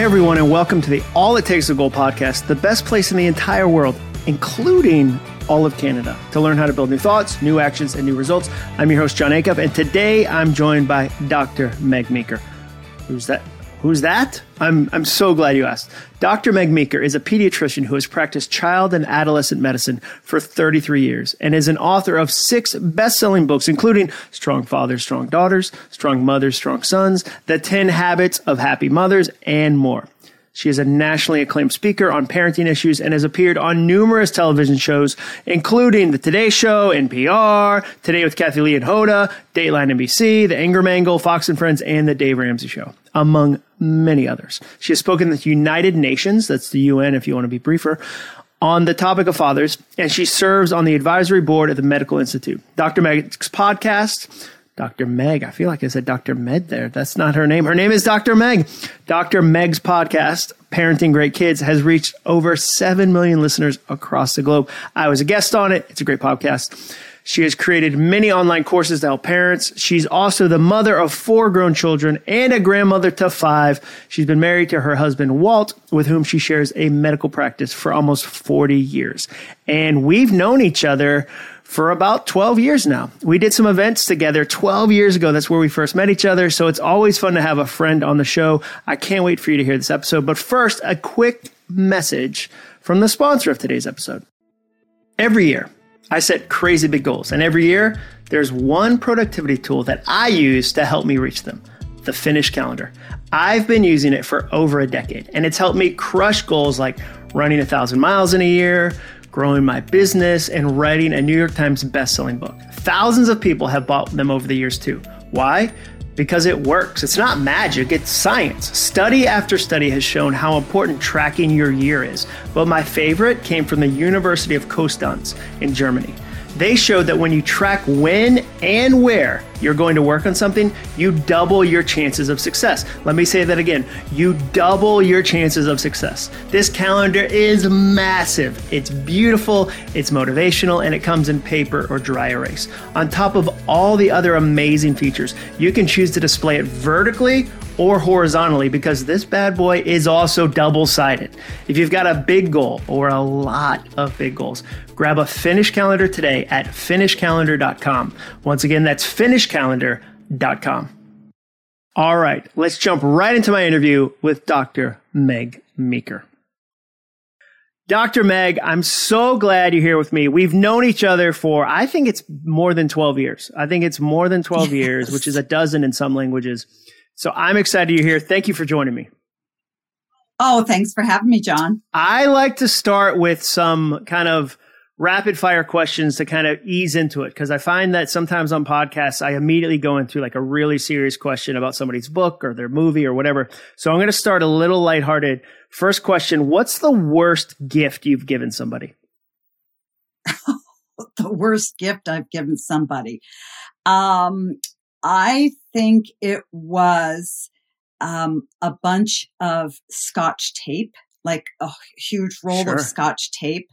Hey, everyone, and welcome to the All It Takes to Goal podcast, the best place in the entire world, including all of Canada, to learn how to build new thoughts, new actions, and new results. I'm your host, Jon Acuff, and today I'm joined by Dr. Meg Meeker. Who's that? Who's that? I'm, I'm so glad you asked. Dr. Meg Meeker is a pediatrician who has practiced child and adolescent medicine for 33 years and is an author of six best selling books, including Strong Fathers, Strong Daughters, Strong Mothers, Strong Sons, The 10 Habits of Happy Mothers, and more. She is a nationally acclaimed speaker on parenting issues and has appeared on numerous television shows, including The Today Show, NPR, Today with Kathie Lee and Hoda, Dateline NBC, The Ingraham Angle, Fox and Friends, and The Dave Ramsey Show, among many others. She has spoken at United Nations, that's the UN if you want to be briefer, on the topic of fathers, and she serves on the advisory board at the Medical Institute. Dr. Meg's podcast, Dr. Meg. I feel like I said Dr. Med there. That's not her name. Her name is Dr. Meg. Dr. Meg's podcast, Parenting Great Kids, has reached over 7 million listeners across the globe. I was a guest on it. It's a great podcast. She has created many online courses to help parents. She's also the mother of four grown children and a grandmother to five. She's been married to her husband, Walt, with whom she shares a medical practice for almost 40 years. And we've known each other for about 12 years now. We did some events together 12 years ago. That's where we first met each other. So it's always fun to have a friend on the show. I can't wait for you to hear this episode. But first, a quick message from the sponsor of today's episode. Every year, I set crazy big goals, and every year, there's one productivity tool that I use to help me reach them the Finish Calendar. I've been using it for over a decade, and it's helped me crush goals like running a thousand miles in a year growing my business, and writing a New York Times bestselling book. Thousands of people have bought them over the years too. Why? Because it works. It's not magic, it's science. Study after study has shown how important tracking your year is. But my favorite came from the University of Konstanz in Germany. They showed that when you track when and where you're going to work on something, you double your chances of success. Let me say that again. You double your chances of success. This calendar is massive. It's beautiful, it's motivational, and it comes in paper or dry erase. On top of all the other amazing features, you can choose to display it vertically or horizontally because this bad boy is also double sided. If you've got a big goal or a lot of big goals, grab a Finish calendar today at finishcalendar.com. Once again, that's finishcalendar.com. All right, let's jump right into my interview with Dr. Meg Meeker. Dr. Meg, I'm so glad you're here with me. We've known each other for, I think it's more than 12 years. I think it's more than 12 yes. years, which is a dozen in some languages. So I'm excited you're here. Thank you for joining me. Oh, thanks for having me, Jon. I like to start with some kind of rapid fire questions to kind of ease into it because I find that sometimes on podcasts I immediately go into like a really serious question about somebody's book or their movie or whatever. So I'm going to start a little lighthearted. First question, what's the worst gift you've given somebody? the worst gift I've given somebody. Um, I think it was um, a bunch of scotch tape, like a huge roll sure. of scotch tape.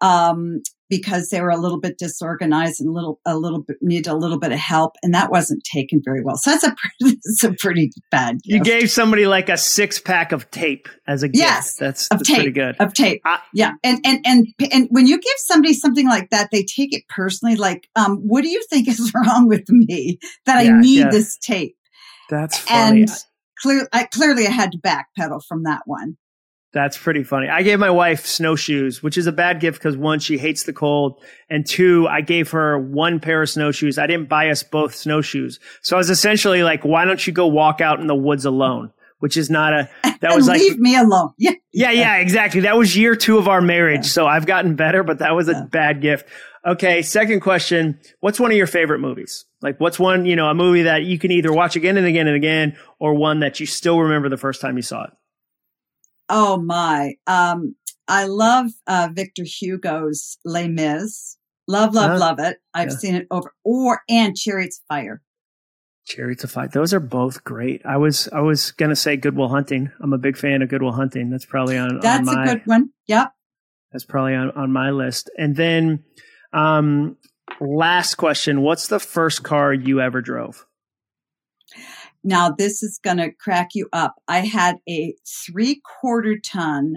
Um, because they were a little bit disorganized and a little a little bit needed a little bit of help, and that wasn't taken very well. So that's a pretty, that's a pretty bad. Gift. You gave somebody like a six pack of tape as a gift. Yes, that's, of that's tape, pretty good. Of tape, I, yeah, and and and and when you give somebody something like that, they take it personally. Like, um, what do you think is wrong with me that yeah, I need yeah. this tape? That's funny. And clear, I, clearly, I had to backpedal from that one. That's pretty funny. I gave my wife snowshoes, which is a bad gift because one, she hates the cold. And two, I gave her one pair of snowshoes. I didn't buy us both snowshoes. So I was essentially like, why don't you go walk out in the woods alone? Which is not a, that was like, leave me alone. Yeah. Yeah. Yeah. Exactly. That was year two of our marriage. Yeah. So I've gotten better, but that was a yeah. bad gift. Okay. Second question. What's one of your favorite movies? Like what's one, you know, a movie that you can either watch again and again and again or one that you still remember the first time you saw it? Oh my. Um, I love uh, Victor Hugo's Les Mis. Love, love, love it. I've yeah. seen it over or and Chariots of Fire. Chariots of Fire. Those are both great. I was I was gonna say Good Will Hunting. I'm a big fan of Good Will Hunting. That's probably on. That's on my, a good one. Yep. That's probably on, on my list. And then um last question, what's the first car you ever drove? Now this is going to crack you up. I had a three quarter ton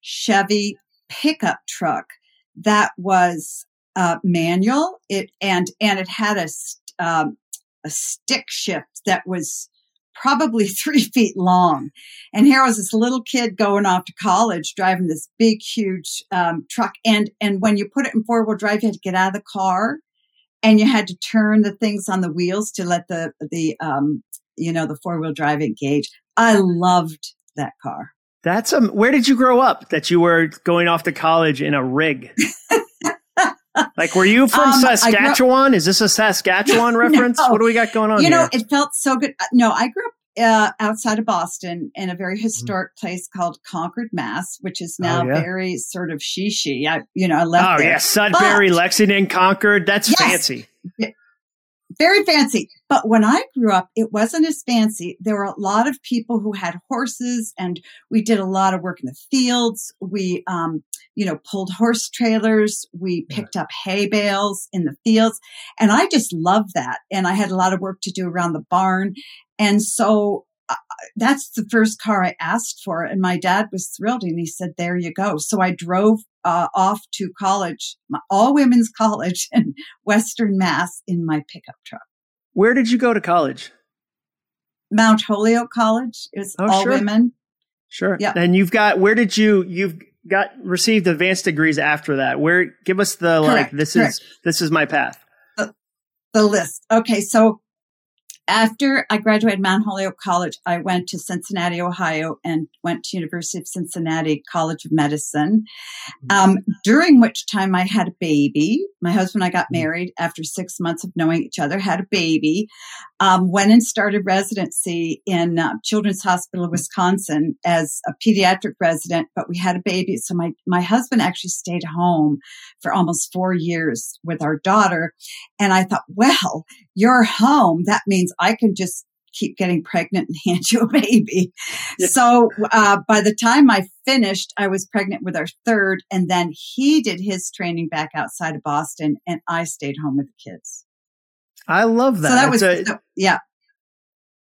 Chevy pickup truck that was uh, manual. It and and it had a um, a stick shift that was probably three feet long. And here was this little kid going off to college driving this big, huge um, truck. And and when you put it in four wheel drive, you had to get out of the car and you had to turn the things on the wheels to let the the um, you know the four wheel drive engage. I loved that car. That's um. Where did you grow up? That you were going off to college in a rig. like, were you from um, Saskatchewan? Up, Is this a Saskatchewan reference? No. What do we got going on? You know, here? it felt so good. Uh, no, I grew up uh, outside of Boston in a very mm-hmm. historic mm. place called Concord, Mass, which is now oh, yeah. very sort of shishi. I, you know, I left. Oh there. yeah, Sudbury, but, Lexington, Concord. That's yes, fancy very fancy. But when I grew up, it wasn't as fancy. There were a lot of people who had horses and we did a lot of work in the fields. We, um, you know, pulled horse trailers. We picked up hay bales in the fields. And I just loved that. And I had a lot of work to do around the barn. And so uh, that's the first car I asked for. And my dad was thrilled and he said, there you go. So I drove uh, off to college, my, all women's college in Western Mass in my pickup truck. Where did you go to college? Mount Holyoke College. It was oh, all sure. women. Sure. Yeah. And you've got, where did you, you've got received advanced degrees after that. Where, give us the, correct, like, this correct. is, this is my path. The, the list. Okay. So after I graduated Mount Holyoke College, I went to Cincinnati, Ohio, and went to University of Cincinnati College of Medicine. Um, during which time I had a baby. My husband and I got mm-hmm. married after six months of knowing each other. Had a baby. Um, went and started residency in uh, Children's Hospital of Wisconsin as a pediatric resident. But we had a baby, so my my husband actually stayed home for almost four years with our daughter. And I thought, well, you're home. That means I can just keep getting pregnant and hand you a baby. Yeah. So uh, by the time I finished, I was pregnant with our third, and then he did his training back outside of Boston, and I stayed home with the kids. I love that. So that was a, so, yeah,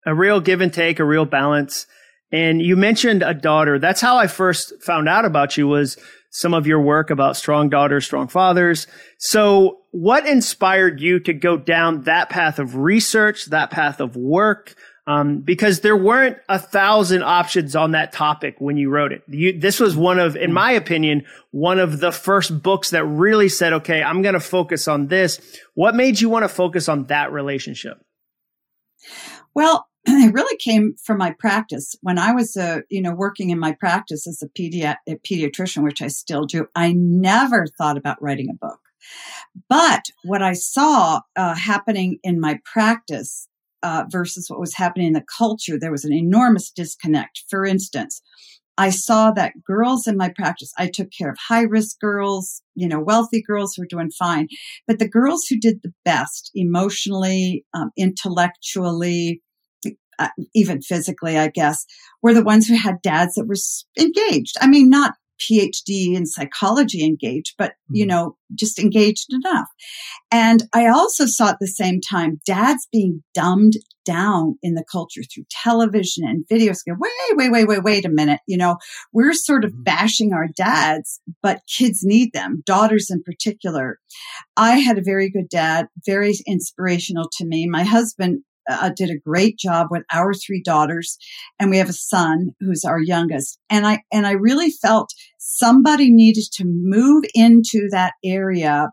a real give and take, a real balance. And you mentioned a daughter. That's how I first found out about you was some of your work about strong daughters, strong fathers. So what inspired you to go down that path of research, that path of work? Um, because there weren't a thousand options on that topic when you wrote it. You, this was one of, in my opinion, one of the first books that really said, okay, I'm going to focus on this. What made you want to focus on that relationship? Well, it really came from my practice when I was, uh, you know, working in my practice as a, pedi- a pediatrician, which I still do. I never thought about writing a book, but what I saw uh, happening in my practice uh, versus what was happening in the culture, there was an enormous disconnect. For instance, I saw that girls in my practice, I took care of high risk girls, you know, wealthy girls who were doing fine. But the girls who did the best emotionally, um, intellectually, uh, even physically, I guess, were the ones who had dads that were engaged. I mean, not PhD in psychology engaged, but you mm-hmm. know, just engaged enough. And I also saw at the same time dads being dumbed down in the culture through television and videos. Go, wait, wait, wait, wait, wait a minute. You know, we're sort of mm-hmm. bashing our dads, but kids need them, daughters in particular. I had a very good dad, very inspirational to me. My husband uh, did a great job with our three daughters and we have a son who's our youngest. And i and i really felt somebody needed to move into that area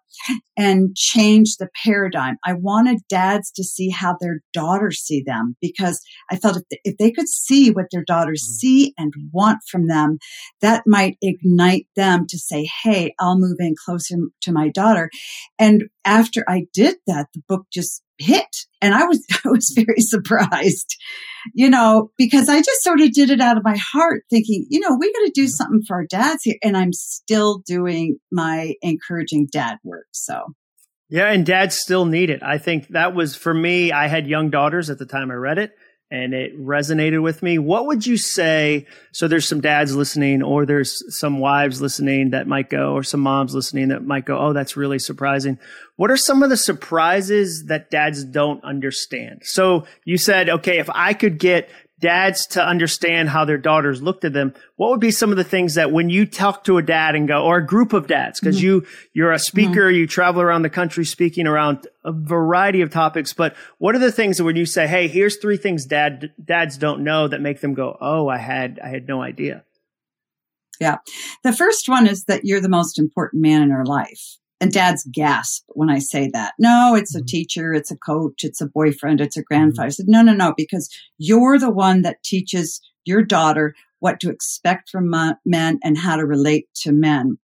and change the paradigm. I wanted dads to see how their daughters see them because i felt if they, if they could see what their daughters mm-hmm. see and want from them that might ignite them to say hey i'll move in closer to my daughter. And after i did that the book just hit and i was i was very surprised you know because i just sort of did it out of my heart thinking you know we got to do something for our dads here and i'm still doing my encouraging dad work so. Yeah and dads still need it. I think that was for me i had young daughters at the time i read it and it resonated with me. What would you say? So there's some dads listening, or there's some wives listening that might go, or some moms listening that might go, oh, that's really surprising. What are some of the surprises that dads don't understand? So you said, okay, if I could get dads to understand how their daughters looked at them, what would be some of the things that when you talk to a dad and go, or a group of dads, because mm-hmm. you, you're a speaker, mm-hmm. you travel around the country speaking around a variety of topics, but what are the things that when you say, Hey, here's three things dad, dads don't know that make them go, Oh, I had, I had no idea. Yeah. The first one is that you're the most important man in her life. And dads gasp when I say that. No, it's a mm-hmm. teacher, it's a coach, it's a boyfriend, it's a grandfather. I said, no, no, no, because you're the one that teaches your daughter what to expect from men and how to relate to men.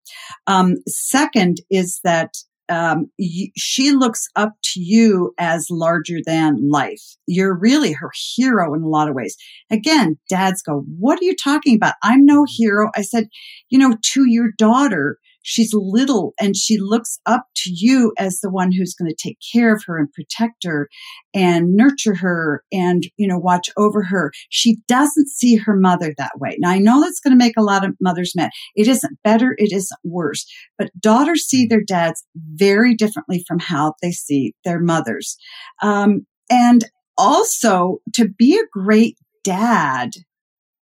Um, second is that um, she looks up to you as larger than life. You're really her hero in a lot of ways. Again, dads go, What are you talking about? I'm no hero. I said, You know, to your daughter, she's little and she looks up to you as the one who's going to take care of her and protect her and nurture her and, you know, watch over her. She doesn't see her mother that way. Now I know that's going to make a lot of mothers mad. It isn't better. It isn't worse, but daughters see their dads very differently from how they see their mothers. Um, and also to be a great dad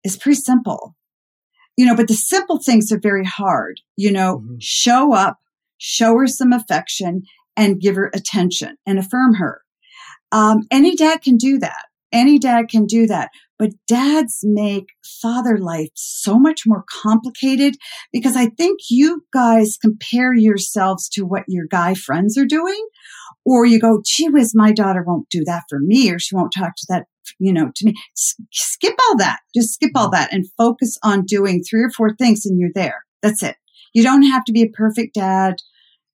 is pretty simple you know, but the simple things are very hard. You know, mm-hmm. show up, show her some affection and give her attention and affirm her. Um, any dad can do that. Any dad can do that. But dads make father life so much more complicated because I think you guys compare yourselves to what your guy friends are doing. Or you go, gee whiz, my daughter won't do that for me, or she won't talk to that you know, to me, skip all that. Just skip all that and focus on doing three or four things and you're there. That's it. You don't have to be a perfect dad.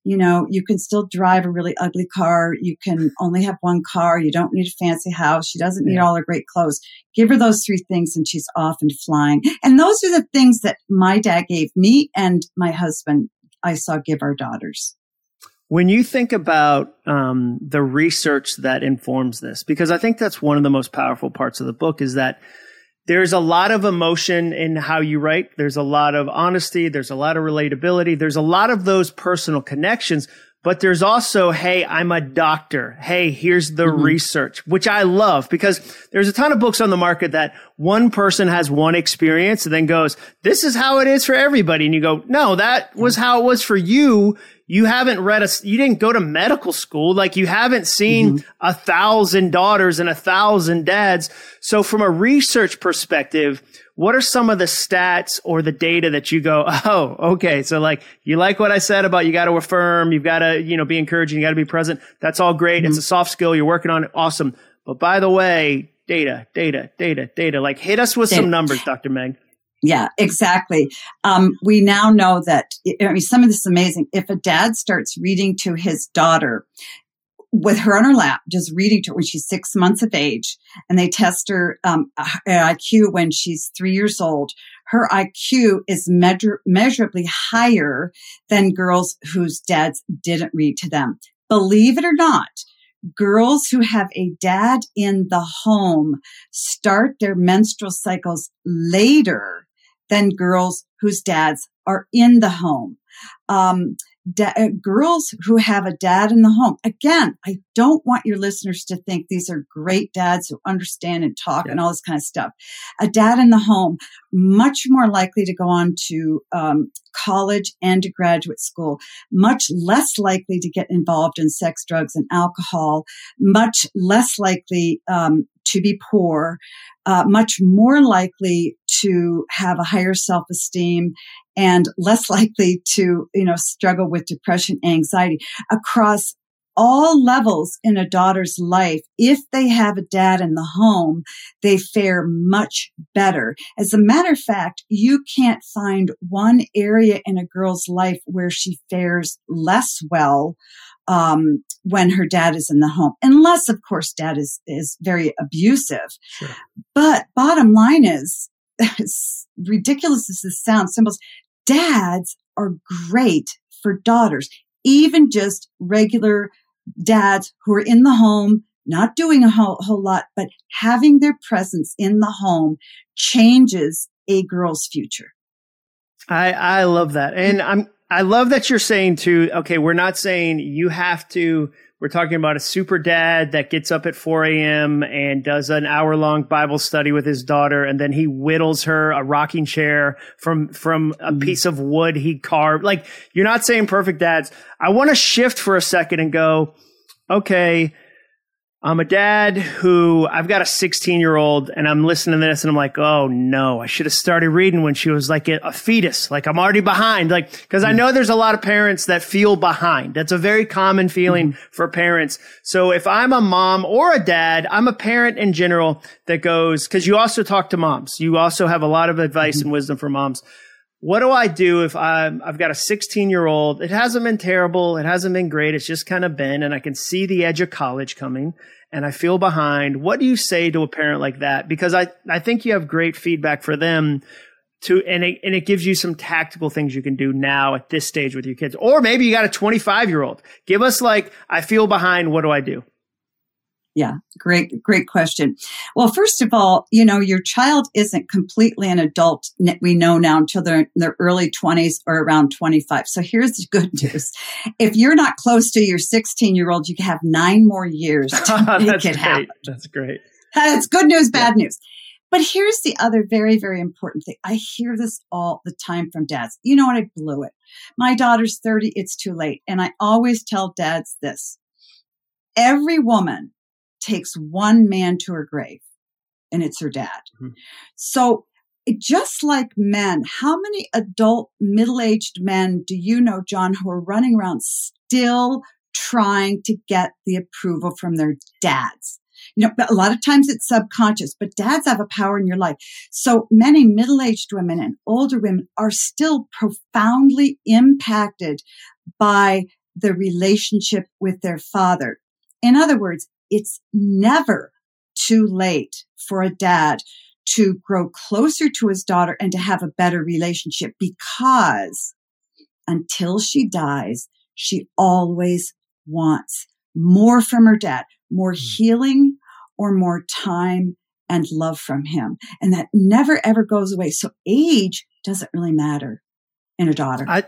You know, you can still drive a really ugly car. You can only have one car. You don't need a fancy house. She doesn't need all her great clothes. Give her those three things and she's off and flying. And those are the things that my dad gave me and my husband I saw give our daughters. When you think about um, the research that informs this, because I think that's one of the most powerful parts of the book, is that there's a lot of emotion in how you write. There's a lot of honesty. There's a lot of relatability. There's a lot of those personal connections. But there's also, hey, I'm a doctor. Hey, here's the mm-hmm. research, which I love because there's a ton of books on the market that one person has one experience and then goes, this is how it is for everybody. And you go, no, that was how it was for you you haven't read a, you didn't go to medical school. Like you haven't seen mm-hmm. a thousand daughters and a thousand dads. So from a research perspective, what are some of the stats or the data that you go, oh, okay. So like you like what I said about you got to affirm, you've got to, you know, be encouraging, you got to be present. That's all great. Mm-hmm. It's a soft skill. You're working on it. Awesome. But by the way, data, data, data, data, like hit us with data. some numbers, Dr. Meg. Yeah, exactly. Um, we now know that, I mean, some of this is amazing. If a dad starts reading to his daughter with her on her lap, just reading to her when she's six months of age, and they test her um, IQ when she's three years old, her IQ is measure- measurably higher than girls whose dads didn't read to them. Believe it or not, girls who have a dad in the home start their menstrual cycles later than girls whose dads are in the home. Um, da- uh, girls who have a dad in the home. Again, I don't want your listeners to think these are great dads who understand and talk yeah. and all this kind of stuff. A dad in the home, much more likely to go on to um, college and to graduate school, much less likely to get involved in sex, drugs, and alcohol, much less likely um, to be poor, uh, much more likely to have a higher self-esteem and less likely to, you know, struggle with depression, anxiety across all levels in a daughter's life, if they have a dad in the home, they fare much better. As a matter of fact, you can't find one area in a girl's life where she fares less well um, when her dad is in the home, unless, of course, dad is is very abusive. Sure. But bottom line is, as ridiculous as this sounds, symbols, dads are great for daughters, even just regular dads who are in the home not doing a whole, whole lot, but having their presence in the home changes a girl's future. I, I love that. And I'm, I love that you're saying too, okay, we're not saying you have to, we're talking about a super dad that gets up at 4 a.m. and does an hour long Bible study with his daughter. And then he whittles her a rocking chair from, from a mm-hmm. piece of wood he carved. Like you're not saying perfect dads. I want to shift for a second and go, okay, I'm a dad who I've got a 16 year old and I'm listening to this and I'm like, oh no, I should have started reading when she was like a, fetus. Like I'm already behind. Like, cause I know there's a lot of parents that feel behind. That's a very common feeling mm-hmm. for parents. So if I'm a mom or a dad, I'm a parent in general that goes, cause you also talk to moms. You also have a lot of advice mm-hmm. and wisdom for moms what do I do if I'm, I've got a 16 year old? It hasn't been terrible. It hasn't been great. It's just kind of been, and I can see the edge of college coming and I feel behind. What do you say to a parent like that? Because I, I think you have great feedback for them to, and it, and it gives you some tactical things you can do now at this stage with your kids. Or maybe you got a 25 year old. Give us like, I feel behind. What do I do? Yeah, great, great question. Well, first of all, you know, your child isn't completely an adult, we know now, until they're in their early 20s or around 25. So here's the good news. if you're not close to your 16 year old, you have nine more years to make it great. happen. That's great. That's good news, bad yeah. news. But here's the other very, very important thing. I hear this all the time from dads. You know what? I blew it. My daughter's 30. It's too late. And I always tell dads this. Every woman takes one man to her grave, and it's her dad. Mm-hmm. So, just like men, how many adult middle aged men do you know, Jon, who are running around still trying to get the approval from their dads? You know, a lot of times it's subconscious, but dads have a power in your life. So many middle aged women and older women are still profoundly impacted by the relationship with their father. In other words, it's never too late for a dad to grow closer to his daughter and to have a better relationship because until she dies, she always wants more from her dad, more hmm. healing or more time and love from him. And that never ever goes away. So age doesn't really matter in a daughter. I,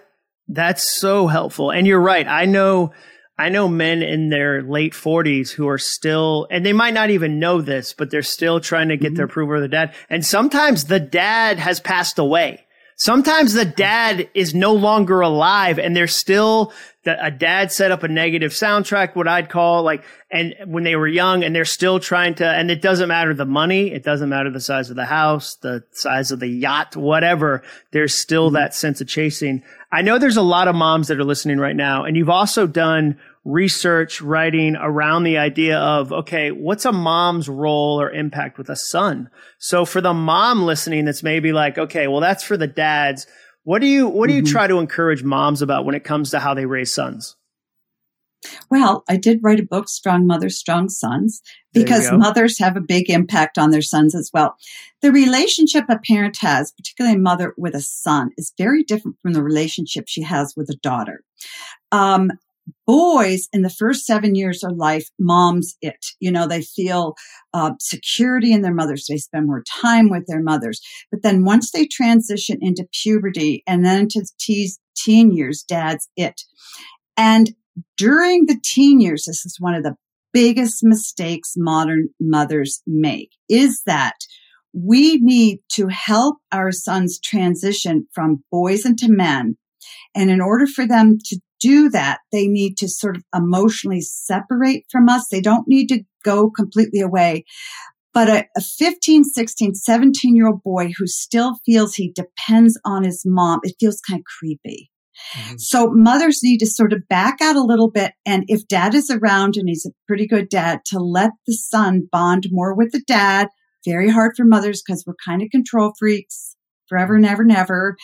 that's so helpful. And you're right. I know I know men in their late 40s who are still, and they might not even know this, but they're still trying to get mm-hmm. their approval of the dad. And sometimes the dad has passed away. Sometimes the dad is no longer alive and they're still, a dad set up a negative soundtrack, what I'd call like, and when they were young and they're still trying to, and it doesn't matter the money. It doesn't matter the size of the house, the size of the yacht, whatever. There's still mm-hmm. that sense of chasing. I know there's a lot of moms that are listening right now, and you've also done research writing around the idea of, okay, what's a mom's role or impact with a son? So for the mom listening, that's maybe like, okay, well, that's for the dads. What do you, what do you mm-hmm. try to encourage moms about when it comes to how they raise sons? Well, I did write a book, Strong Mothers, Strong Sons, because mothers have a big impact on their sons as well. The relationship a parent has, particularly a mother with a son, is very different from the relationship she has with a daughter. Um, boys in the first seven years of life, moms it. You know, they feel uh, security in their mothers. They spend more time with their mothers. But then once they transition into puberty and then into teen years, dad's it. And during the teen years, this is one of the biggest mistakes modern mothers make is that we need to help our sons transition from boys into men. And in order for them to do that, they need to sort of emotionally separate from us. They don't need to go completely away. But a, a 15, 16, 17 year old boy who still feels he depends on his mom, it feels kind of creepy. Mm-hmm. So mothers need to sort of back out a little bit. And if dad is around and he's a pretty good dad, to let the son bond more with the dad. Very hard for mothers because we're kind of control freaks forever, and never, never.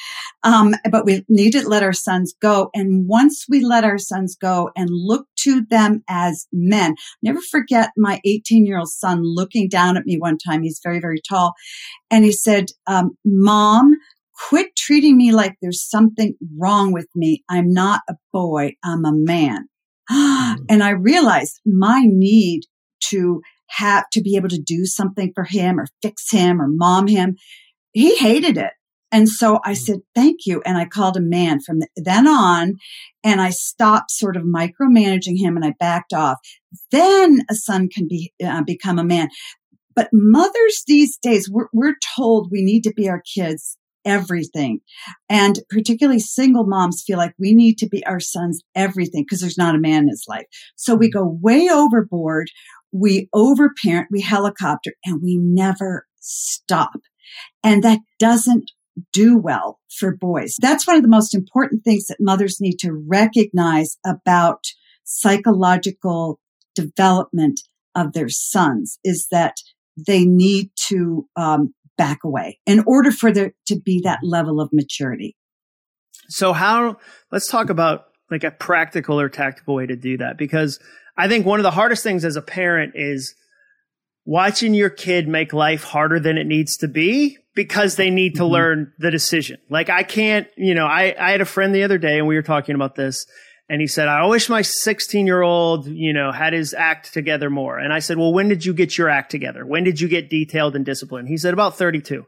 Um, but we need to let our sons go. And once we let our sons go and look to them as men, never forget my 18 year old son looking down at me one time. He's very, very tall. And he said, um, mom, quit treating me like there's something wrong with me. I'm not a boy. I'm a man. Mm. and I realized my need to have to be able to do something for him or fix him or mom him. He hated it. And so I mm. said, thank you. And I called him man from then on and I stopped sort of micromanaging him and I backed off. Then a son can be, uh, become a man. But mothers these days, we're, we're told we need to be our kids everything. And particularly single moms feel like we need to be our sons everything because there's not a man in his life. So we mm. go way overboard. We overparent, we helicopter, and we never stop. And that doesn't do well for boys. That's one of the most important things that mothers need to recognize about psychological development of their sons is that they need to um, back away in order for there to be that level of maturity. So how, let's talk about like a practical or tactical way to do that because I think one of the hardest things as a parent is watching your kid make life harder than it needs to be because they need to mm-hmm. learn the decision. Like I can't, you know, I, I had a friend the other day and we were talking about this and he said, I wish my 16 year old, you know, had his act together more. And I said, well, when did you get your act together? When did you get detailed and disciplined? He said, about 32.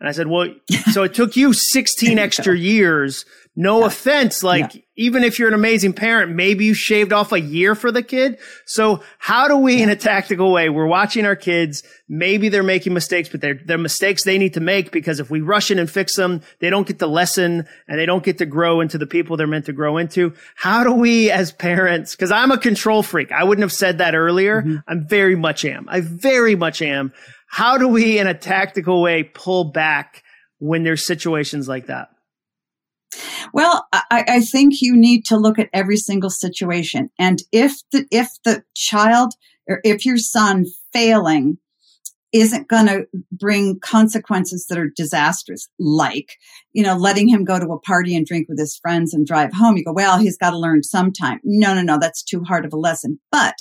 And I said, well, so it took you 16 extra years no yeah. offense. Like, yeah. even if you're an amazing parent, maybe you shaved off a year for the kid. So how do we, in a tactical way, we're watching our kids. Maybe they're making mistakes, but they're, they're mistakes they need to make because if we rush in and fix them, they don't get the lesson and they don't get to grow into the people they're meant to grow into. How do we as parents, cause I'm a control freak. I wouldn't have said that earlier. Mm-hmm. I'm very much am. I very much am. How do we, in a tactical way, pull back when there's situations like that? Well, I, I, think you need to look at every single situation. And if the, if the child or if your son failing isn't going to bring consequences that are disastrous, like, you know, letting him go to a party and drink with his friends and drive home. You go, well, he's got to learn sometime. No, no, no, that's too hard of a lesson. But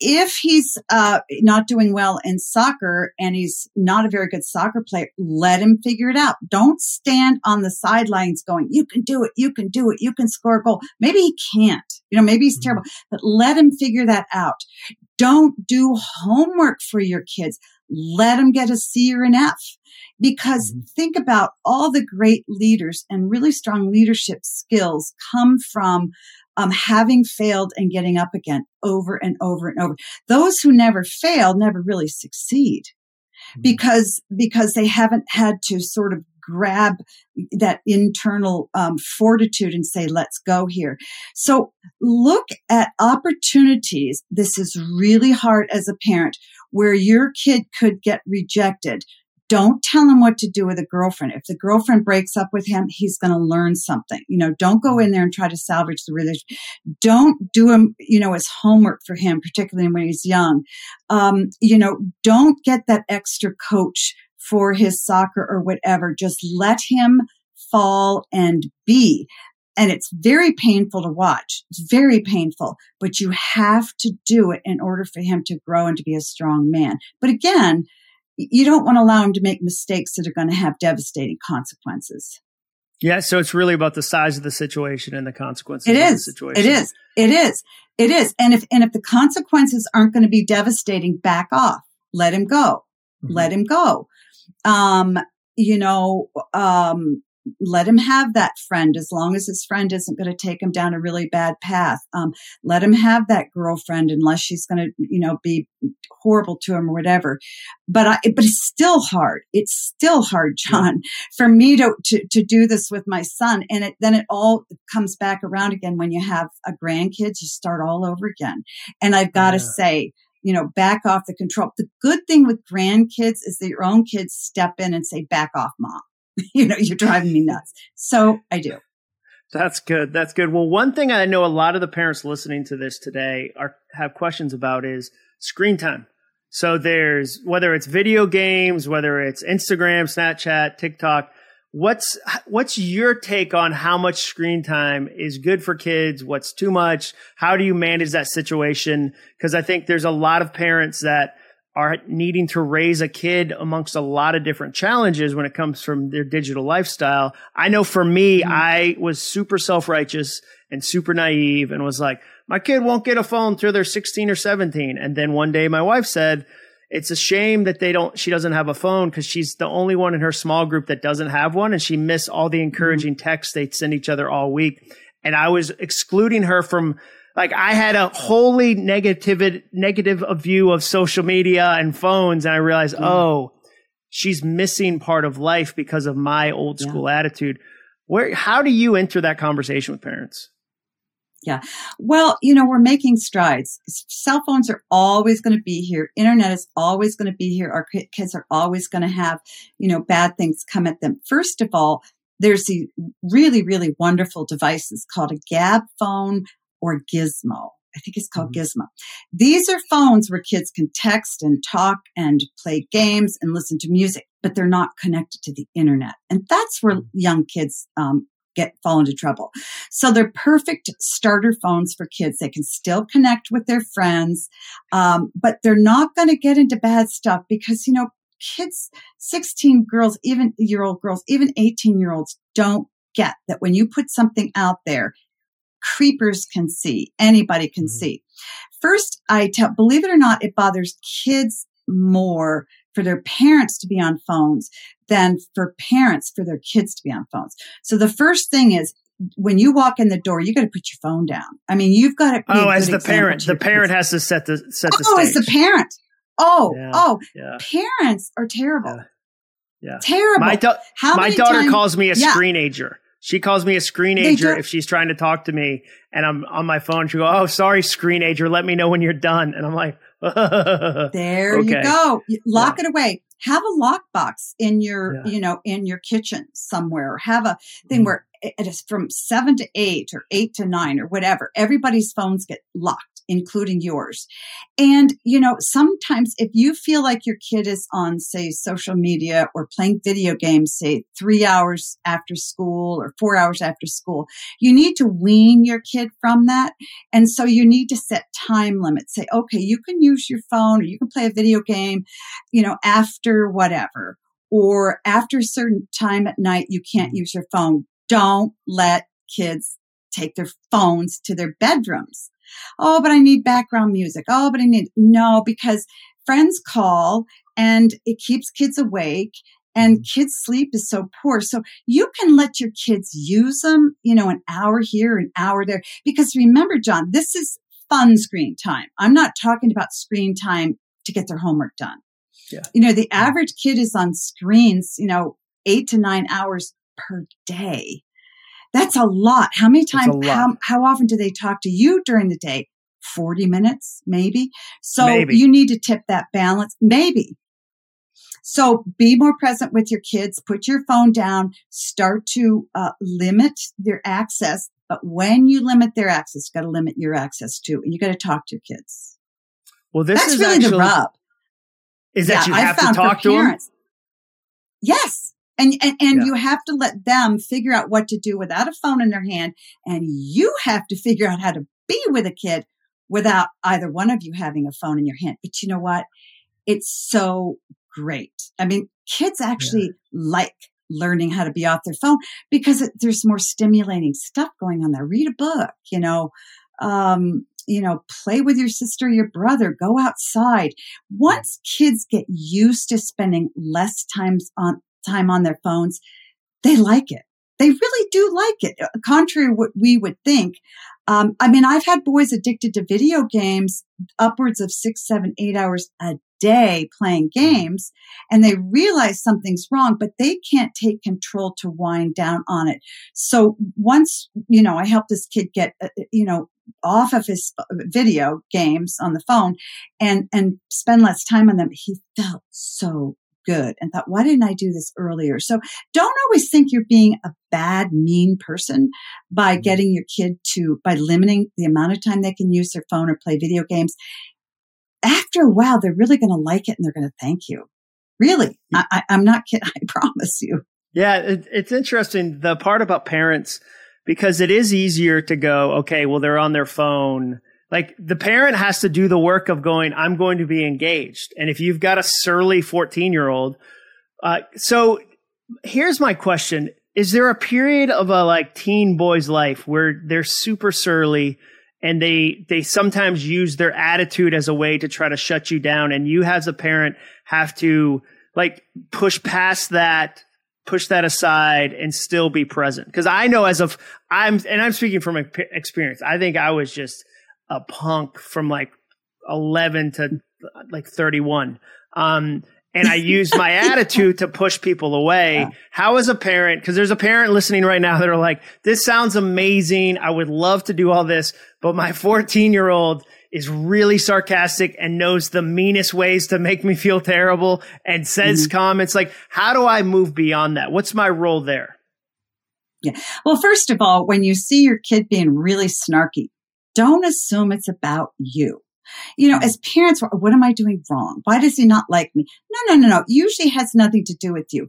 if he's uh, not doing well in soccer and he's not a very good soccer player, let him figure it out. Don't stand on the sidelines going, you can do it, you can do it, you can score a goal. Maybe he can't, you know, maybe he's terrible, but let him figure that out. Don't do homework for your kids. Let them get a C or an F. Because mm-hmm. think about all the great leaders and really strong leadership skills come from um, having failed and getting up again over and over and over. Those who never fail never really succeed mm-hmm. because, because they haven't had to sort of grab that internal um, fortitude and say, let's go here. So look at opportunities. This is really hard as a parent where your kid could get rejected. Don't tell him what to do with a girlfriend. If the girlfriend breaks up with him, he's going to learn something. You know, don't go in there and try to salvage the relationship. Don't do him, you know, as homework for him, particularly when he's young. Um, you know, don't get that extra coach for his soccer or whatever. Just let him fall and be. And it's very painful to watch. It's very painful, but you have to do it in order for him to grow and to be a strong man. But again, you don't want to allow him to make mistakes that are going to have devastating consequences. Yeah, so it's really about the size of the situation and the consequences it is. It is. It is. It is. And if and if the consequences aren't going to be devastating, back off. Let him go. Mm-hmm. Let him go. Um, you know, um, let him have that friend as long as his friend isn't going to take him down a really bad path. Um, let him have that girlfriend unless she's going to, you know, be horrible to him or whatever. But I, but it's still hard. It's still hard, Jon, yeah. for me to, to, to do this with my son. And it, then it all comes back around again when you have a grandkids, you start all over again. And I've got to yeah. say, you know, back off the control. The good thing with grandkids is that your own kids step in and say, back off, mom. you know, you're driving me nuts. So I do. That's good. That's good. Well, one thing I know a lot of the parents listening to this today are have questions about is screen time. So there's whether it's video games, whether it's Instagram, Snapchat, TikTok, what's what's your take on how much screen time is good for kids, what's too much? How do you manage that situation? Because I think there's a lot of parents that are needing to raise a kid amongst a lot of different challenges when it comes from their digital lifestyle. I know for me, mm-hmm. I was super self righteous and super naive and was like, my kid won't get a phone until they're 16 or 17. And then one day my wife said, it's a shame that they don't, she doesn't have a phone because she's the only one in her small group that doesn't have one. And she missed all the encouraging mm-hmm. texts they send each other all week. And I was excluding her from, like I had a wholly negative, negative view of social media and phones. And I realized, mm-hmm. oh, she's missing part of life because of my old school yeah. attitude. Where, how do you enter that conversation with parents? Yeah. Well, you know, we're making strides. Cell phones are always going to be here. Internet is always going to be here. Our kids are always going to have, you know, bad things come at them. First of all, there's these really, really wonderful devices called a Gabb phone or Gizmo. I think it's called mm-hmm. Gizmo. These are phones where kids can text and talk and play games and listen to music, but they're not connected to the internet. And that's where mm-hmm. young kids um, get fall into trouble. So they're perfect starter phones for kids. They can still connect with their friends, um, but they're not going to get into bad stuff because you know kids, sixteen girls, even year old girls, even eighteen year olds don't get that when you put something out there, creepers can see, anybody can mm-hmm. see. First, I tell, believe it or not, it bothers kids more for their parents to be on phones than for parents for their kids to be on phones. So the first thing is when you walk in the door, you got to put your phone down. I mean, you've got to. oh, as the parent, the parent has to set the set the. Oh, as the parent. Oh, yeah, oh, yeah. parents are terrible. Yeah, yeah. terrible. My, do- my daughter times- calls me a yeah. screenager. She calls me a screenager if she's trying to talk to me and I'm on my phone. She go, "Oh, sorry, screenager. Let me know when you're done." And I'm like, "There okay. you go. Lock yeah. it away. Have a lockbox in your, yeah. you know, in your kitchen somewhere. Have a thing mm. where it is from seven to eight or eight to nine or whatever. Everybody's phones get locked including yours. And, you know, sometimes if you feel like your kid is on, say, social media or playing video games, say three hours after school or four hours after school, you need to wean your kid from that. And so you need to set time limits. Say, okay, you can use your phone or you can play a video game, you know, after whatever. Or after a certain time at night, you can't use your phone. Don't let kids take their phones to their bedrooms. Oh, but I need background music. Oh, but I need, no, because friends call and it keeps kids awake and mm-hmm. kids sleep is so poor. So you can let your kids use them, you know, an hour here, an hour there. Because remember, Jon, this is fun screen time. I'm not talking about screen time to get their homework done. Yeah. You know, the average kid is on screens, you know, eight to nine hours per day. That's a lot. How many times, how, how often do they talk to you during the day? 40 minutes, maybe. So maybe. you need to tip that balance. Maybe. So be more present with your kids. Put your phone down. Start to uh, limit their access. But when you limit their access, you got to limit your access too. And you got to talk to your kids. Well, this That's is really actually, the rub. Is that yeah, you have to talk to parents, them? Yes. And, and, and yeah. you have to let them figure out what to do without a phone in their hand. And you have to figure out how to be with a kid without either one of you having a phone in your hand. But you know what? It's so great. I mean, kids actually yeah. like learning how to be off their phone because it, there's more stimulating stuff going on there. Read a book, you know, um, you know, play with your sister, your brother, go outside. Once kids get used to spending less times on time on their phones, they like it. They really do like it, uh, contrary to what we would think. Um, I mean, I've had boys addicted to video games upwards of six, seven, eight hours a day playing games and they realize something's wrong, but they can't take control to wind down on it. So once, you know, I helped this kid get, uh, uh you know, off of his video games on the phone and, and spend less time on them, he felt so good and thought, why didn't I do this earlier? So don't always think you're being a bad, mean person by mm-hmm. getting your kid to, by limiting the amount of time they can use their phone or play video games. After a while, they're really going to like it and they're going to thank you. Really. I, am not kidding. I promise you. Yeah. It, it's interesting. The part about parents, because it is easier to go, okay, well, they're on their phone like the parent has to do the work of going, I'm going to be engaged. And if you've got a surly 14 year old, uh, so here's my question. is there a period of a like teen boy's life where they're super surly and they they sometimes use their attitude as a way to try to shut you down and you as a parent have to like push past that push that aside and still be present because i know as of i'm and i'm speaking from experience i think i was just a punk from like 11 to like 31 um and I use my attitude to push people away. Yeah. How as a parent, because there's a parent listening right now that are like, this sounds amazing. I would love to do all this, but my 14 year old is really sarcastic and knows the meanest ways to make me feel terrible and says mm-hmm. comments like, how do I move beyond that? What's my role there? Yeah. Well, first of all, when you see your kid being really snarky, don't assume it's about you. You know, mm. as parents, what am I doing wrong? Why does he not like me? No, no, no, no. Usually has nothing to do with you.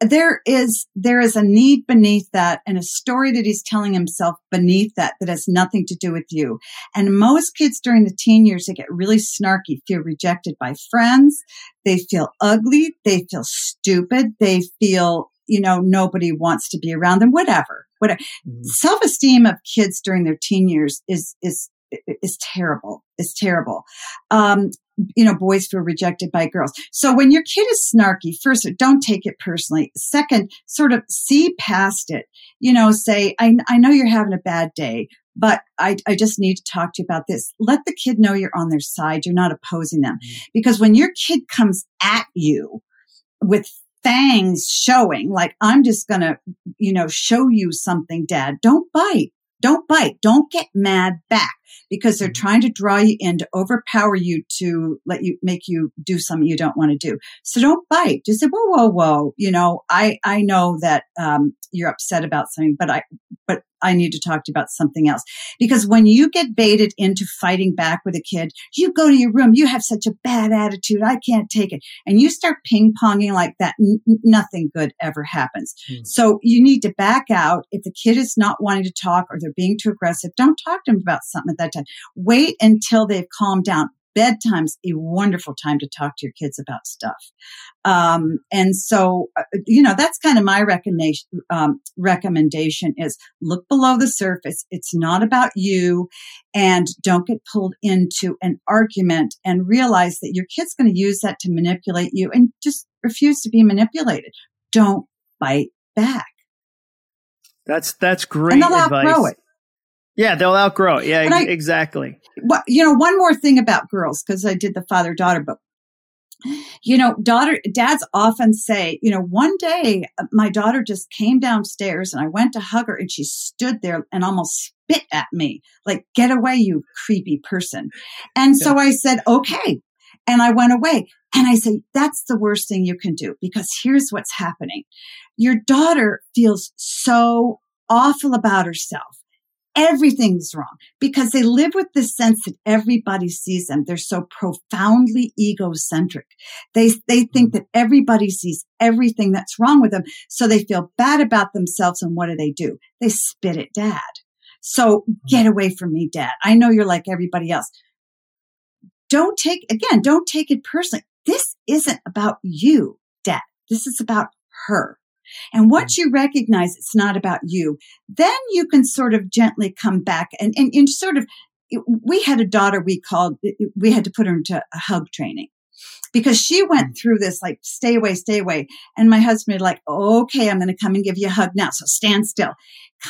There is, there is a need beneath that and a story that he's telling himself beneath that that has nothing to do with you. And most kids during the teen years, they get really snarky, feel rejected by friends. They feel ugly. They feel stupid. They feel, you know, nobody wants to be around them, whatever. Whatever. Mm-hmm. Self-esteem of kids during their teen years is, is is terrible. Is terrible. Um, you know, boys feel rejected by girls. So when your kid is snarky, first, don't take it personally. Second, sort of see past it. You know, say, I, I know you're having a bad day, but I, I just need to talk to you about this. Let the kid know you're on their side. You're not opposing them. Mm-hmm. Because when your kid comes at you with fangs showing, like, I'm just going to, you know, show you something, dad, don't bite. Don't bite. Don't get mad back because they're mm-hmm. trying to draw you in to overpower you to let you make you do something you don't want to do. So don't bite. Just say, whoa, whoa, whoa. You know, I, I know that, um, you're upset about something, but I, but I need to talk to you about something else. Because when you get baited into fighting back with a kid, you go to your room, you have such a bad attitude. I can't take it. And you start ping ponging like that. N- nothing good ever happens. Mm. So you need to back out. If the kid is not wanting to talk or they're being too aggressive, don't talk to them about something at that time. Wait until they've calmed down bedtime's a wonderful time to talk to your kids about stuff. Um, and so, uh, you know, that's kind of my recommendation, um, recommendation is look below the surface. It's not about you and don't get pulled into an argument and realize that your kid's going to use that to manipulate you and just refuse to be manipulated. Don't bite back. That's, that's great advice. Yeah, they'll outgrow it. Yeah, I, exactly. But you know, one more thing about girls because I did the father daughter book. You know, daughter, dads often say, you know, one day uh, my daughter just came downstairs and I went to hug her and she stood there and almost spit at me, like, get away, you creepy person. And yeah. so I said, okay. And I went away. And I say, that's the worst thing you can do because here's what's happening. Your daughter feels so awful about herself everything's wrong because they live with the sense that everybody sees them. They're so profoundly egocentric. They, they think mm-hmm. that everybody sees everything that's wrong with them. So they feel bad about themselves. And what do they do? They spit at dad. So mm-hmm. get away from me, dad. I know you're like everybody else. Don't take, again, don't take it personally. This isn't about you, dad. This is about her. And once you recognize it's not about you, then you can sort of gently come back and, and, and sort of, we had a daughter we called, we had to put her into a hug training because she went mm. through this like stay away stay away. And my husband like okay i'm going to come and give you a hug now so stand still.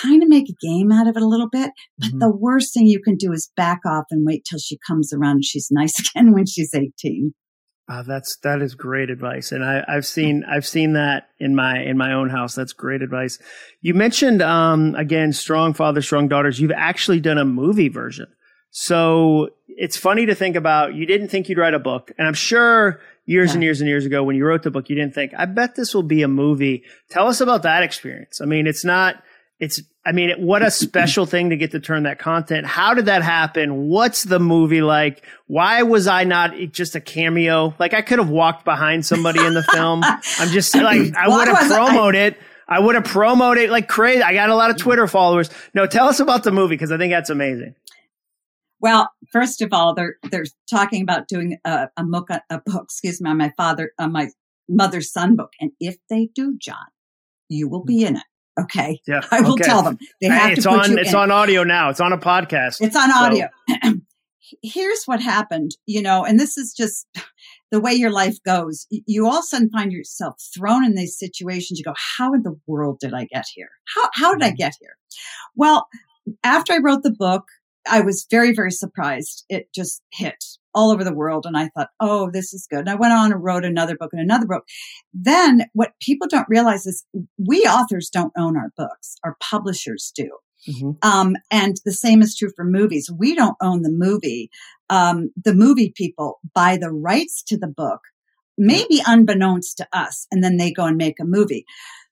Kind of make a game out of it a little bit but mm-hmm. the worst thing you can do is back off and wait till she comes around and she's nice again when she's 18 uh, that's that is great advice, and I, have seen I've seen that in my in my own house. That's great advice. You mentioned um, again, strong father, strong daughters. You've actually done a movie version, so it's funny to think about. You didn't think you'd write a book, and I'm sure years yeah. and years and years ago when you wrote the book, you didn't think, I bet this will be a movie. Tell us about that experience. I mean, it's not it's I mean, what a special thing to get to turn that content. How did that happen? What's the movie like? Why was I not just a cameo? Like I could have walked behind somebody in the film. I'm just like I would have promoted it. I would have promoted it like crazy. I got a lot of Twitter followers. No, tell us about the movie because I think that's amazing. Well, first of all, they're they're talking about doing a, a book, a book. Excuse me, on my father, on my mother's son book, and if they do, Jon, you will be mm. in it. Okay. Yeah. I will okay. tell them. They have Hey, it's to put on. you It's in. on audio now. It's on a podcast. It's on So- audio. Here's what happened, you know, and this is just the way your life goes. You all of a sudden find yourself thrown in these situations. You go, how in the world did I get here? How, how did I mm. get here? Well, after I wrote the book, I was very, very surprised. It just hit all over the world. And I thought, oh, this is good. And I went on and wrote another book and another book. Then what people don't realize is we authors don't own our books. Our publishers do. Mhm. Um, and the same is true for movies. We don't own the movie. Um, the movie people buy the rights to the book, maybe unbeknownst to us, and then they go and make a movie.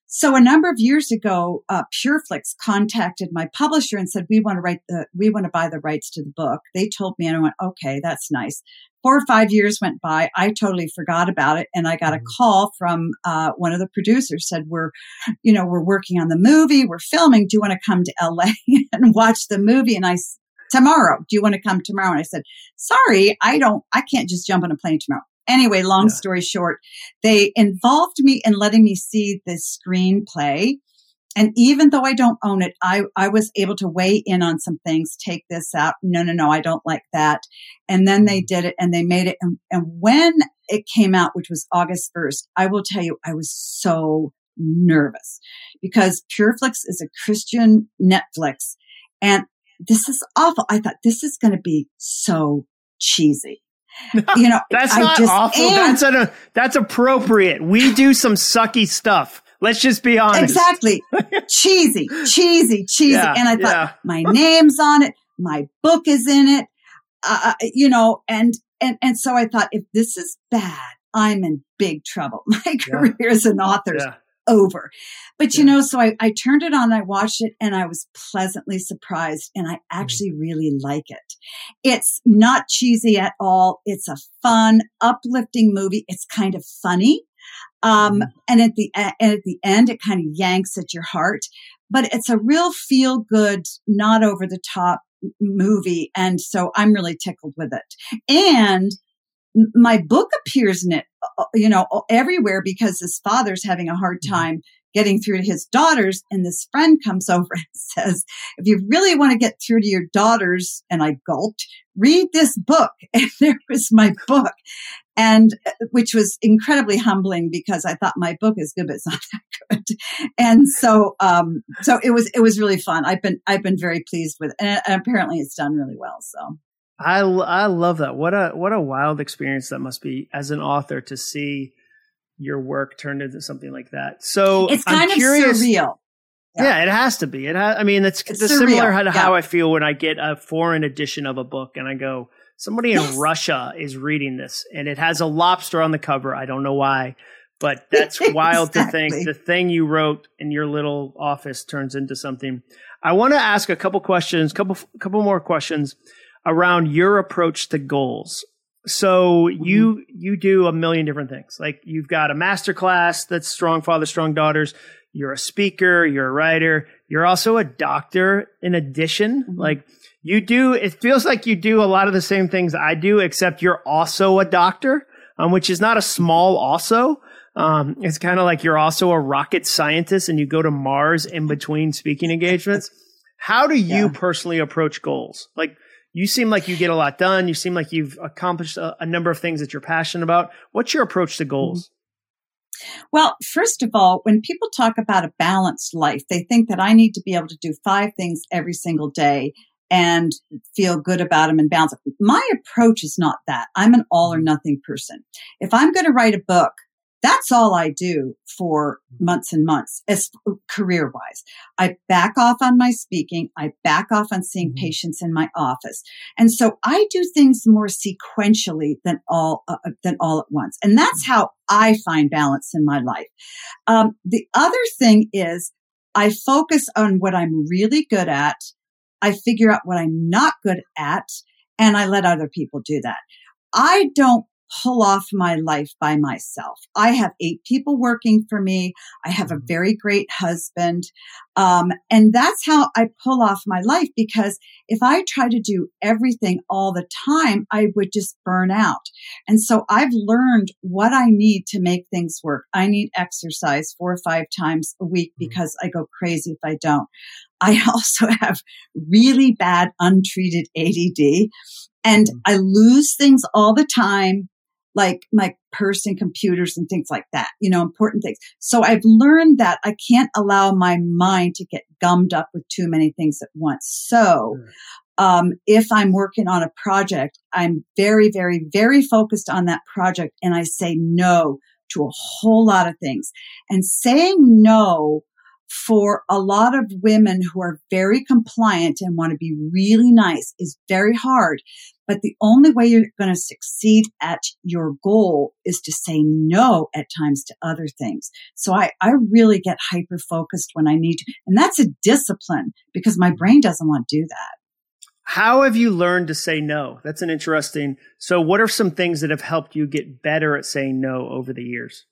So a number of years ago, uh, Pure Flix contacted my publisher and said, "We want to write the, we want to buy the rights to the book." They told me, and I went, "Okay, that's nice." Four or five years went by. I totally forgot about it, and I got a call from uh, one of the producers. Said, "We're, you know, we're working on the movie. We're filming. Do you want to come to LA and watch the movie?" And I tomorrow. Do you want to come tomorrow? And I said, "Sorry, I don't. I can't just jump on a plane tomorrow." Anyway, long Yeah. story short, they involved me in letting me see the screenplay. And even though I don't own it, I, I was able to weigh in on some things, take this out. No, no, no, I don't like that. And then they mm-hmm. did it and they made it. And, and when it came out, which was August 1st, I will tell you, I was so nervous because Pure Flix is a Christian Netflix. And this is awful. I thought this is going to be so cheesy. You know, That's not awful. am. That's an, that's appropriate. We do some sucky stuff. Let's just be honest. Exactly. cheesy, cheesy, cheesy. Yeah, and I thought, yeah. my name's on it. My book is in it. Uh, you know, and, and, and so I thought, if this is bad, I'm in big trouble. My career as an author is Yeah. Over. But you Yeah. know, so I, I turned it on, I watched it and I was pleasantly surprised and I actually really like it. It's not cheesy at all. It's a fun, uplifting movie. It's kind of funny. Um, and at the, and at the end, it kind of yanks at your heart, but it's a real feel good, not over the top movie. And so I'm really tickled with it. And my book appears in it, you know, everywhere because his father's having a hard time getting through to his daughters. And this friend comes over and says, if you really want to get through to your daughters, and I gulped, read this book. And there was my book. And uh, which was incredibly humbling because I thought my book is good, but it's not that good. And so, um, so it was, it was really fun. I've been, I've been very pleased with, it. and apparently it's done really well. So. I, I love that. What a what a wild experience that must be as an author to see your work turned into something like that. So It's I'm kind of curious, surreal. Yeah. it has to be. It I mean, it's, It's similar to how yeah. I feel when I get a foreign edition of a book and I go, somebody in Yes. Russia is reading this and it has a lobster on the cover. I don't know why, but that's wild to think the thing you wrote in your little office turns into something. I want to ask a couple questions, couple couple more questions around your approach to goals. So you you do a million different things. Like you've got a master class that's strong father, strong daughters. You're a speaker, you're a writer, you're also a doctor in addition. Mhm. Like you do it feels like you do a lot of the same things I do, except you're also a doctor, um, which is not a small also. Um, it's kind of like you're also a rocket scientist and you go to Mars in between speaking engagements. How do you Yeah. personally approach goals? Like you seem like you get a lot done. You seem like you've accomplished a, a number of things that you're passionate about. What's your approach to goals? Mm-hmm. Well, first of all, when people talk about a balanced life, they think that I need to be able to do five things every single day and feel good about them and balance. My approach is not that. I'm an all or mm-hmm. nothing person. If I'm going to write a book, that's all I do for months and months as career wise. I back off on my speaking. I back off on seeing Mhm. patients in my office. And so I do things more sequentially than all, uh, than all at once. And that's how I find balance in my life. Um, the other thing is I focus on what I'm really good at. I figure out what I'm not good at and I let other people do that. I don't pull off my life by myself. I have eight people working for me. I have a very great husband. Um, and that's how I pull off my life because if I try to do everything all the time, I would just burn out. And so I've learned what I need to make things work. I need exercise four or five times a week mm-hmm. because I go crazy if I don't. I also have really bad untreated ADD and mm-hmm. I lose things all the time like my purse and computers and things like that, you know, important things. So I've learned that I can't allow my mind to get gummed up with too many things at once. So, um, if I'm working on a project, I'm very, very, very focused on that project and I say no to a whole lot of things and saying no for a lot of women who are very compliant and want to be really nice is very hard. But the only way you're going to succeed at your goal is to say no at times to other things. So I, I really get hyper focused when I need to. And that's a discipline because my brain doesn't want to do that. How have you learned to say no? That's an interesting. So what are some things that have helped you get better at saying no over the years?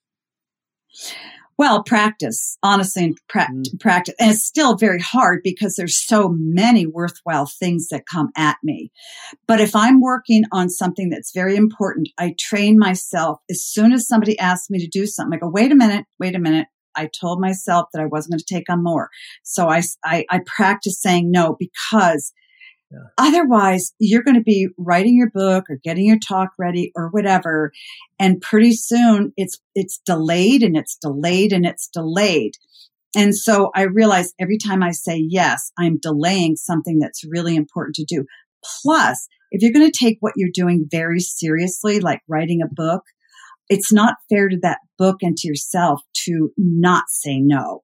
Well, practice, honestly, pra- mm. practice. And it's still very hard because there's so many worthwhile things that come at me. But if I'm working on something that's very important, I train myself as soon as somebody asks me to do something, I go, wait a minute, wait a minute. I told myself that I wasn't going to take on more. So I, I, I practice saying no because yeah. Otherwise, you're going to be writing your book or getting your talk ready or whatever. And pretty soon it's, it's delayed and it's delayed and it's delayed. And so I realize every time I say yes, I'm delaying something that's really important to do. Plus, if you're going to take what you're doing very seriously, like writing a book, it's not fair to that book and to yourself to not say no.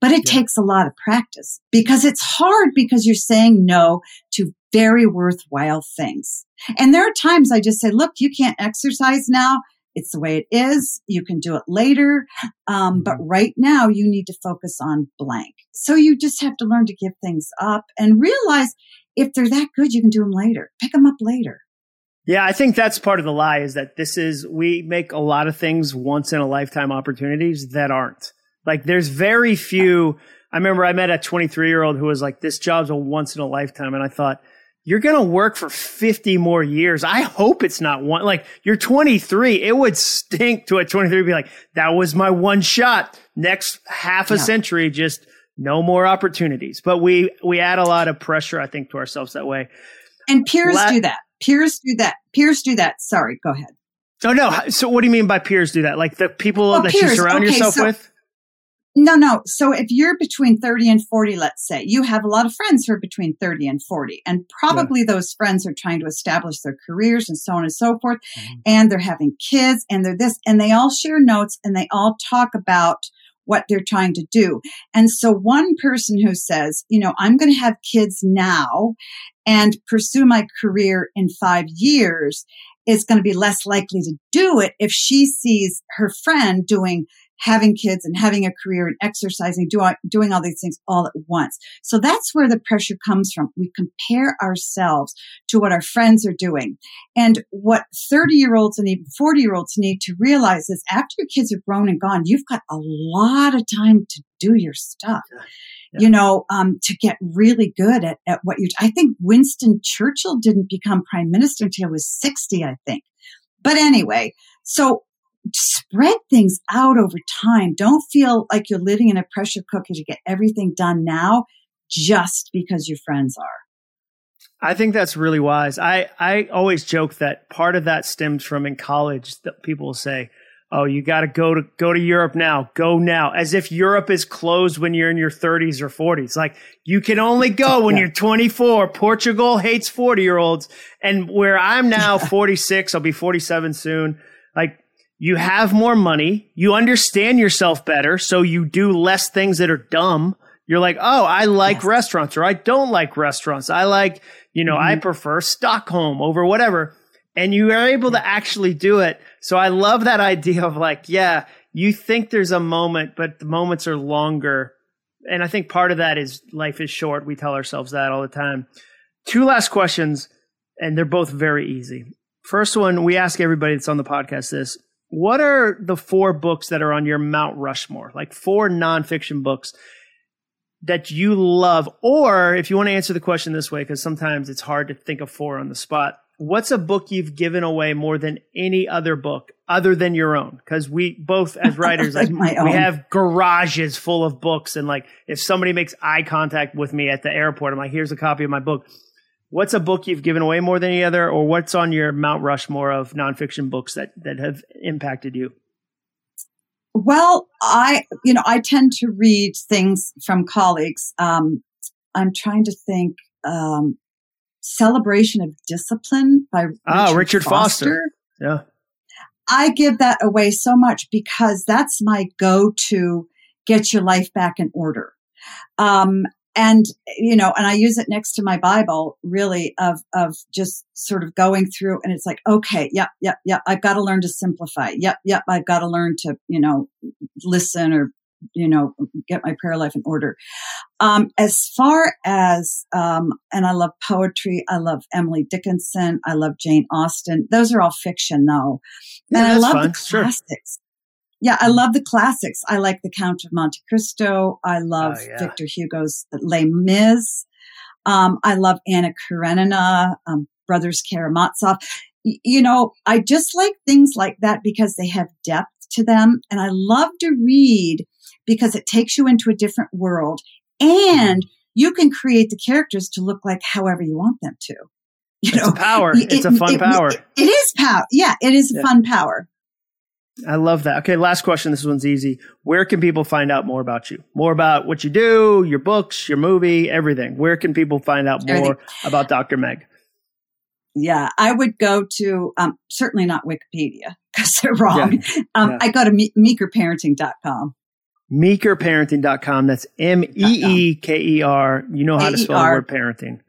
But it yeah. takes a lot of practice because it's hard because you're saying no to very worthwhile things. And there are times I just say, look, you can't exercise now. It's the way it is. You can do it later. Um, but mm-hmm. right now you need to focus on blank. So you just have to learn to give things up and realize if they're that good, you can do them later. Pick them up later. Yeah, I think that's part of the lie is that this is, we make a lot of things once in a lifetime opportunities that aren't. Like there's very few. I remember I met a 23 year old who was like, this job's a once in a lifetime. And I thought, you're going to work for 50 more years. I hope it's not one. Like you're 23. It would stink to a 23 be like, that was my one shot. Next half a yeah. century, just no more opportunities. But we, we add a lot of pressure, I think, to ourselves that way. And peers La- do that. Peers do that. Peers do that. Sorry. Go ahead. Oh, no. So what do you mean by peers do that? Like the people oh, that peers. you surround okay, yourself so- with? No, no. So if you're between 30 and 40, let's say, you have a lot of friends who are between 30 and 40. And probably yeah. those friends are trying to establish their careers and so on and so forth. Mm-hmm. And they're having kids and they're this, and they all share notes and they all talk about what they're trying to do. And so one person who says, you know, I'm going to have kids now and pursue my career in five years is going to be less likely to do it if she sees her friend doing having kids and having a career and exercising, doing, doing all these things all at once. So that's where the pressure comes from. We compare ourselves to what our friends are doing. And what 30 year olds and even 40 year olds need to realize is after your kids are grown and gone, you've got a lot of time to do your stuff. Yeah. You know, um, to get really good at, at what you, I think Winston Churchill didn't become prime minister until he was 60, I think. But anyway, so spread things out over time. Don't feel like you're living in a pressure cooker to get everything done now just because your friends are. I think that's really wise. I, I always joke that part of that stems from in college that people will say, Oh, you got to go to go to Europe now. Go now. As if Europe is closed when you're in your 30s or 40s. Like you can only go when you're 24. Portugal hates 40 year olds. And where I'm now 46, I'll be 47 soon. Like you have more money, you understand yourself better, so you do less things that are dumb. You're like, oh, I like yes. restaurants or I don't like restaurants. I like, you know, mm-hmm. I prefer Stockholm over whatever. And you are able to actually do it. So I love that idea of like, yeah, you think there's a moment, but the moments are longer. And I think part of that is life is short. We tell ourselves that all the time. Two last questions, and they're both very easy. First one, we ask everybody that's on the podcast this. What are the four books that are on your Mount Rushmore? Like four nonfiction books that you love? Or if you want to answer the question this way, because sometimes it's hard to think of four on the spot, what's a book you've given away more than any other book other than your own? Because we both, as writers, like, we have garages full of books. And like, if somebody makes eye contact with me at the airport, I'm like, here's a copy of my book. What's a book you've given away more than any other, or what's on your Mount Rushmore of nonfiction books that, that have impacted you? Well, I, you know, I tend to read things from colleagues. Um, I'm trying to think. Um, Celebration of Discipline by Richard, oh, Richard Foster. Foster. Yeah. I give that away so much because that's my go to get your life back in order. Um, and, you know, and I use it next to my Bible really of, of just sort of going through and it's like, okay, yep, yep, yep. I've got to learn to simplify. Yep, yep. I've got to learn to, you know, listen or you know, get my prayer life in order. Um, as far as, um, and I love poetry. I love Emily Dickinson. I love Jane Austen. Those are all fiction though. Yeah, and I love fun. the classics. Sure. Yeah, I love the classics. I like The Count of Monte Cristo. I love oh, yeah. Victor Hugo's Les Mis. Um, I love Anna Karenina, um, Brothers Karamazov. Y- you know, I just like things like that because they have depth to them. And I love to read because it takes you into a different world and you can create the characters to look like however you want them to. You it's know, power. It, it's a fun it, power. It, it is power. Yeah, it is yeah. a fun power. I love that. Okay, last question. This one's easy. Where can people find out more about you? More about what you do, your books, your movie, everything. Where can people find out more everything. about Dr. Meg? Yeah, I would go to um, certainly not Wikipedia because they're wrong. Yeah. Um, yeah. I go to me- meekerparenting.com meekerparenting.com. That's M E E K E R. You know how to spell the word parenting.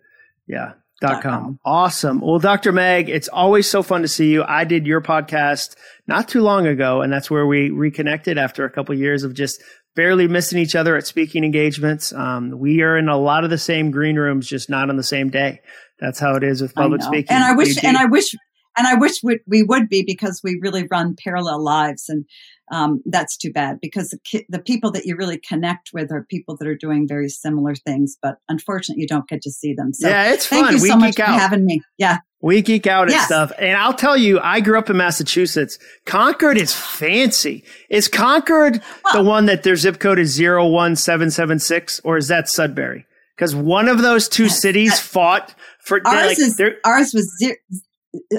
Yeah. Dot com. Awesome. Well, Dr. Meg, it's always so fun to see you. I did your podcast not too long ago, and that's where we reconnected after a couple of years of just barely missing each other at speaking engagements. Um, we are in a lot of the same green rooms, just not on the same day. That's how it is with public speaking. And I wish, and I wish, and I wish we, we would be because we really run parallel lives and um, that's too bad because the, ki- the people that you really connect with are people that are doing very similar things, but unfortunately, you don't get to see them. So yeah, it's thank fun. you we so much out. for having me. Yeah. We geek out at stuff. And I'll tell you, I grew up in Massachusetts. Concord is fancy. Is Concord well, the one that their zip code is 01776 or is that Sudbury? Because one of those two cities fought for ours. Like, is, ours was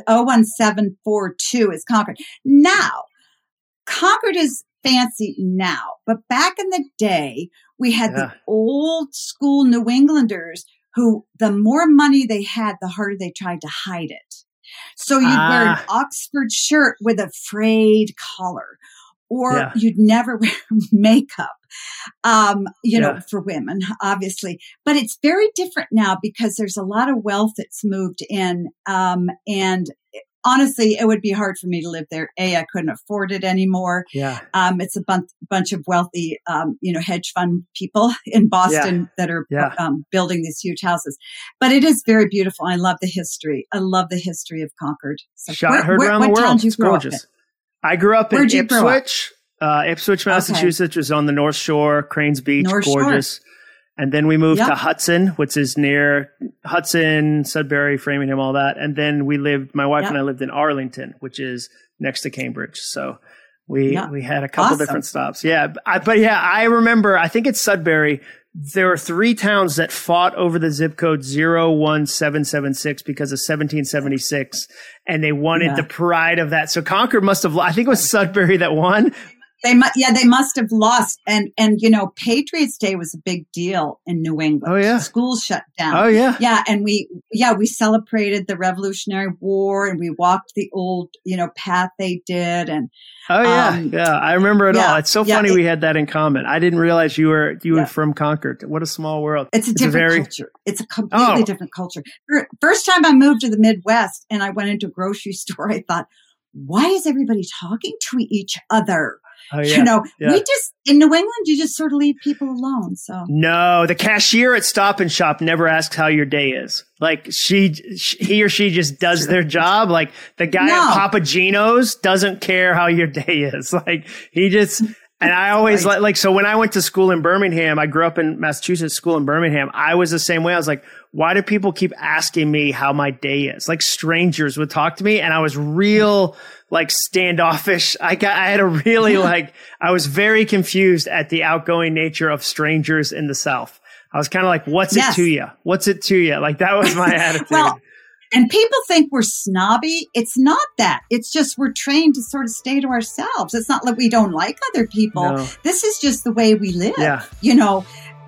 01742 is Concord. Now, Concord is fancy now, but back in the day, we had yeah. the old school New Englanders who the more money they had, the harder they tried to hide it. So you'd ah. wear an ah. Oxford shirt with a frayed collar, or yeah. you'd never wear makeup, um, you yeah. know, for women, obviously. But it's very different now because there's a lot of wealth that's moved in, um, and honestly, it would be hard for me to live there. A, I couldn't afford it anymore. Yeah. Um, it's a bunch, bunch of wealthy, um, you know, hedge fund people in Boston yeah. that are yeah. um, building these huge houses. But it is very beautiful. I love the history. I love the history of Concord. So Shot where, heard where, around the world. It's gorgeous. I grew up Where'd in Ipswich. Uh, Ipswich, Massachusetts okay. was on the North Shore, Cranes Beach, North gorgeous. Shore. And then we moved yep. to Hudson, which is near Hudson, Sudbury, Framingham, all that. And then we lived, my wife yep. and I lived in Arlington, which is next to Cambridge. So we, yep. we had a couple awesome. different stops. Yeah. I, but yeah, I remember, I think it's Sudbury. There were three towns that fought over the zip code 01776 because of 1776 and they wanted yeah. the pride of that. So Concord must have, I think it was Sudbury that won, they must, yeah, they must have lost. And, and, you know, Patriots Day was a big deal in New England. Oh, yeah. Schools shut down. Oh, yeah. Yeah. And we, yeah, we celebrated the Revolutionary War and we walked the old, you know, path they did. And, oh, yeah. Um, yeah. I remember it yeah, all. It's so yeah, funny it, we had that in common. I didn't realize you were, you yeah. were from Concord. What a small world. It's a it's different a very, culture. It's a completely oh. different culture. First time I moved to the Midwest and I went into a grocery store, I thought, why is everybody talking to each other? Oh, yeah. You know, Yeah. we just in New England, you just sort of leave people alone. So No, the cashier at Stop and Shop never asks how your day is. Like she, sh he or she just does their job. Like the guy No. at Papa Gino's doesn't care how your day is. Like he just, and I always Right. like, like, so when I went to school in Birmingham, I grew up in Massachusetts, school in Birmingham. I was the same way. I was like, why do people keep asking me how my day is? Like strangers would talk to me and I was real, like standoffish. I got, I had a really like, I was very confused at the outgoing nature of strangers in the South. I was kind of like, what's Yes. it to you? What's it to you? Like that was my attitude. Well, and people think we're snobby. It's not that. It's just we're trained to sort of stay to ourselves. It's not like we don't like other people. No. This is just the way we live. Yeah. You know,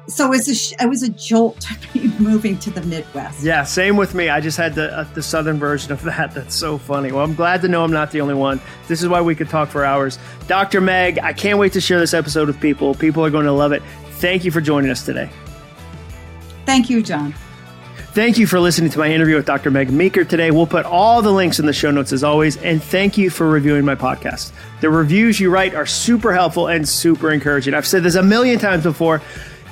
so it was a, it was a jolt moving to the Midwest. Yeah, same with me. I just had the uh, the southern version of that. That's so funny. Well, I'm glad to know I'm not the only one. This is why we could talk for hours. Dr. Meg, I can't wait to share this episode with people. People are going to love it. Thank you for joining us today. Thank you, Jon. Thank you for listening to my interview with Dr. Meg Meeker today. We'll put all the links in the show notes as always. And thank you for reviewing my podcast. The reviews you write are super helpful and super encouraging. I've said this a million times before.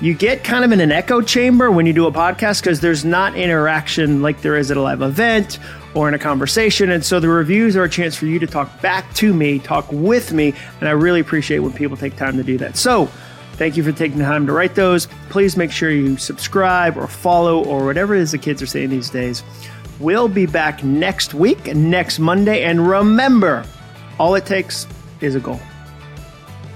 You get kind of in an echo chamber when you do a podcast because there's not interaction like there is at a live event or in a conversation. And so the reviews are a chance for you to talk back to me, talk with me. And I really appreciate when people take time to do that. So, Thank you for taking the time to write those. Please make sure you subscribe or follow or whatever it is the kids are saying these days. We'll be back next week, next Monday. And remember, all it takes is a goal.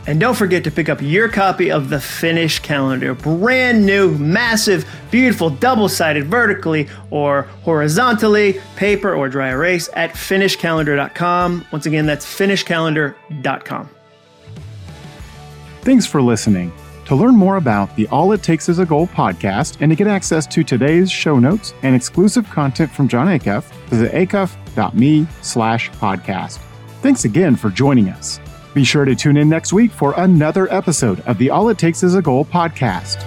And don't forget to pick up your copy of the Finish calendar. Brand new, massive, beautiful, double sided vertically or horizontally, paper or dry erase at finishcalendar.com. Once again, that's finishcalendar.com. Thanks for listening. To learn more about the All It Takes Is a Goal podcast and to get access to today's show notes and exclusive content from Jon Acuff, visit acuff.me slash podcast. Thanks again for joining us. Be sure to tune in next week for another episode of the All It Takes Is a Goal podcast.